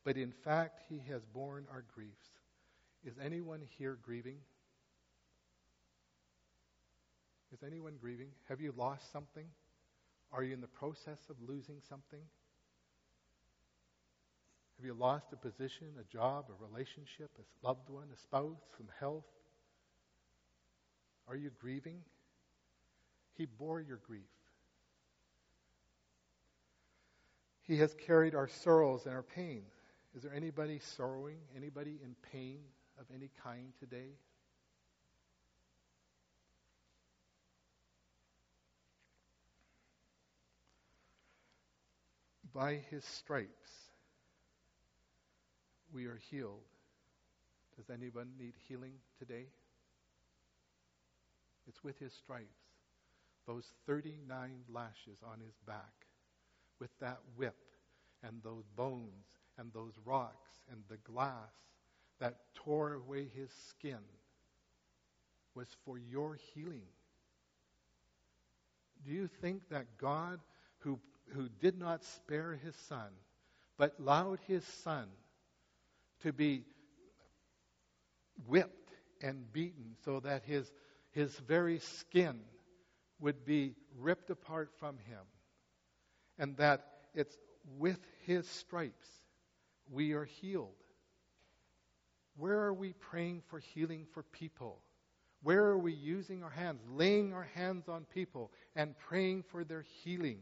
But in fact, he has borne our griefs. Is anyone here grieving? Is anyone grieving? Have you lost something? Are you in the process of losing something? Have you lost a position, a job, a relationship, a loved one, a spouse, some health? Are you grieving? He bore your grief. He has carried our sorrows and our pain. Is there anybody sorrowing, anybody in pain of any kind today? By his stripes, we are healed. Does anyone need healing today? It's with his stripes. Those 39 lashes on his back, with that whip, and those bones, and those rocks, and the glass that tore away his skin, was for your healing. Do you think that God, who who did not spare his son, but allowed his son to be whipped and beaten so that his, his very skin would be ripped apart from him. And that it's with his stripes we are healed. Where are we praying for healing for people? Where are we using our hands, laying our hands on people and praying for their healing?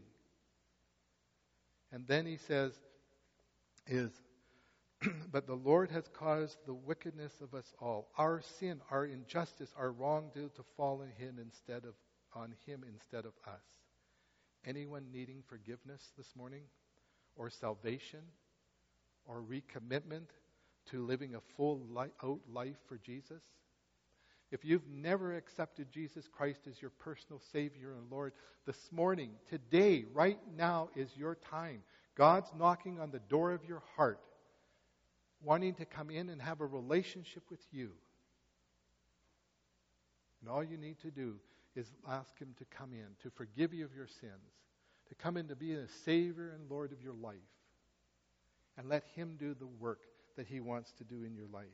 And then he says, is, but the Lord has caused the wickedness of us all, our sin, our injustice, our wrongdoing to fall on him instead of on him instead of us. Anyone needing forgiveness this morning? Or salvation? Or recommitment to living a full life, out life for Jesus? If you've never accepted Jesus Christ as your personal Savior and Lord, this morning, today, right now is your time. God's knocking on the door of your heart. Wanting to come in and have a relationship with you. And all you need to do is ask Him to come in, to forgive you of your sins, to come in to be the Savior and Lord of your life. And let Him do the work that He wants to do in your life.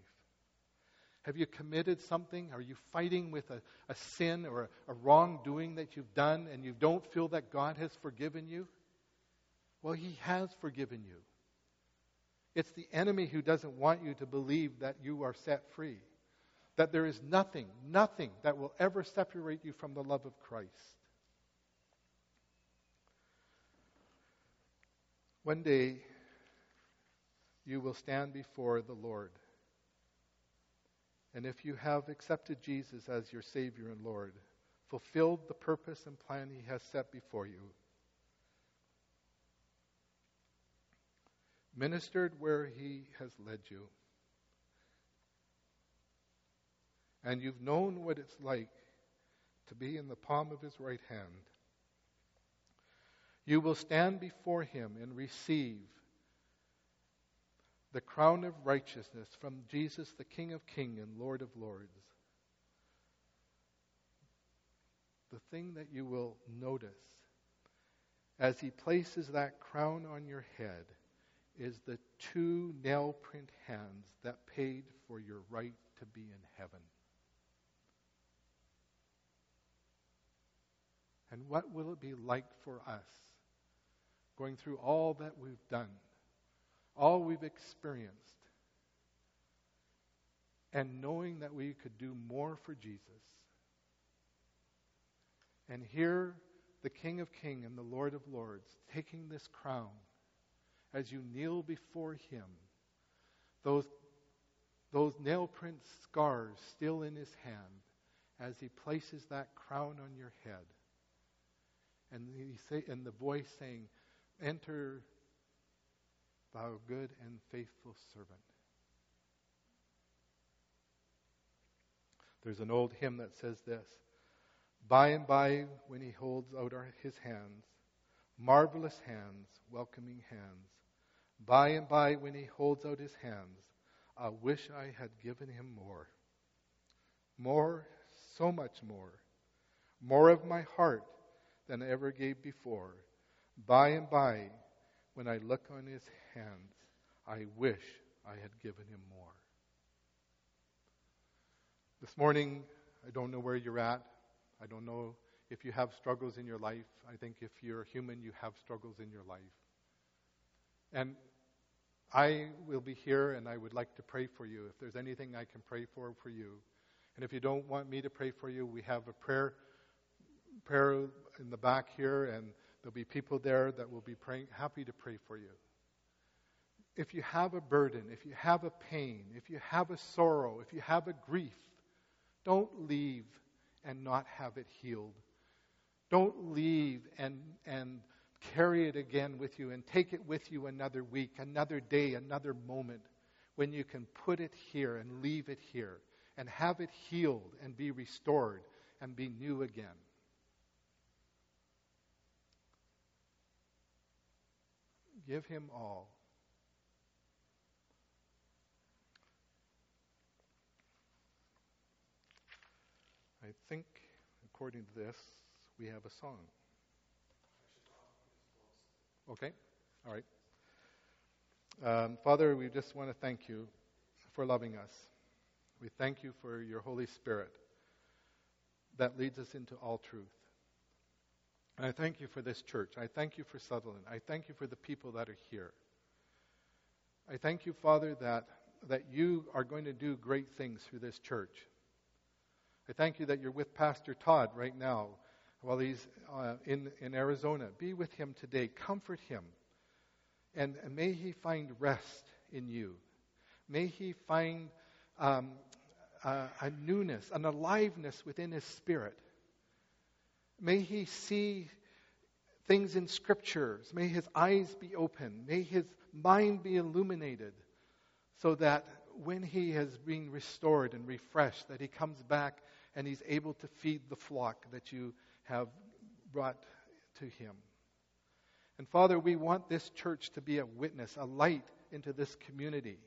Have you committed something? Are you fighting with a, a sin or a, a wrongdoing that you've done and you don't feel that God has forgiven you? Well, He has forgiven you. It's the enemy who doesn't want you to believe that you are set free that there is nothing, nothing that will ever separate you from the love of Christ. One day, you will stand before the Lord. And if you have accepted Jesus as your Savior and Lord, fulfilled the purpose and plan He has set before you, ministered where He has led you, and you've known what it's like to be in the palm of his right hand, you will stand before him and receive the crown of righteousness from Jesus, the King of Kings and Lord of Lords. The thing that you will notice as he places that crown on your head is the two nail print hands that paid for your right to be in heaven. And what will it be like for us going through all that we've done, all we've experienced, and knowing that we could do more for Jesus? And here, the King of Kings and the Lord of Lords taking this crown as you kneel before Him, those, those nail print scars still in His hand as He places that crown on your head and he say, and the voice saying, "Enter, thou good and faithful servant." There's an old hymn that says this: "By and by, when he holds out our, his hands, marvelous hands, welcoming hands. By and by, when he holds out his hands, I wish I had given him more, more, so much more, more of my heart." than I ever gave before. By and by, when I look on his hands, I wish I had given him more. This morning, I don't know where you're at. I don't know if you have struggles in your life. I think if you're human, you have struggles in your life. And I will be here and I would like to pray for you. If there's anything I can pray for for you. And if you don't want me to pray for you, we have a prayer prayer in the back here, and there'll be people there that will be praying, happy to pray for you. If you have a burden, if you have a pain, if you have a sorrow, if you have a grief, don't leave and not have it healed. Don't leave and, and carry it again with you and take it with you another week, another day, another moment when you can put it here and leave it here and have it healed and be restored and be new again. Give him all. I think, according to this, we have a song. Okay? All right. Um, Father, we just want to thank you for loving us. We thank you for your Holy Spirit that leads us into all truth. And I thank you for this church. I thank you for Sutherland. I thank you for the people that are here. I thank you, Father, that, that you are going to do great things through this church. I thank you that you're with Pastor Todd right now while he's uh, in, in Arizona. Be with him today. Comfort him. And, may he find rest in you. May he find um, a, a newness, an aliveness within his spirit May he see things in scriptures. May his eyes be open. May his mind be illuminated so that when he has been restored and refreshed, that he comes back and he's able to feed the flock that you have brought to him. And Father, we want this church to be a witness, a light into this community.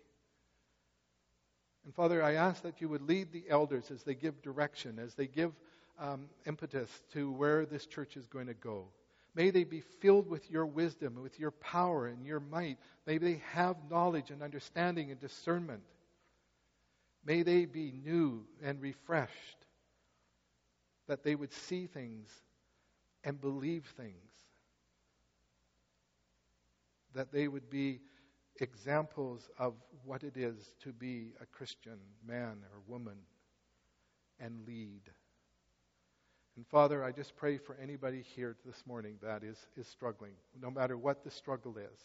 And Father, I ask that you would lead the elders as they give direction, as they give um, impetus to where this church is going to go. May they be filled with your wisdom, with your power and your might. May they have knowledge and understanding and discernment. May they be new and refreshed, that they would see things and believe things, that they would be examples of what it is to be a Christian man or woman and lead. And Father, I just pray for anybody here this morning that is, is struggling, no matter what the struggle is.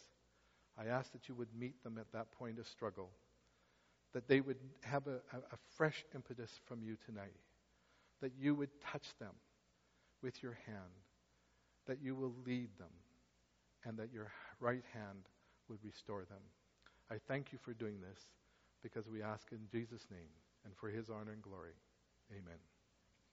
I ask that you would meet them at that point of struggle, that they would have a, a, a fresh impetus from you tonight, that you would touch them with your hand, that you will lead them, and that your right hand would restore them. I thank you for doing this because we ask in Jesus' name and for his honor and glory. Amen.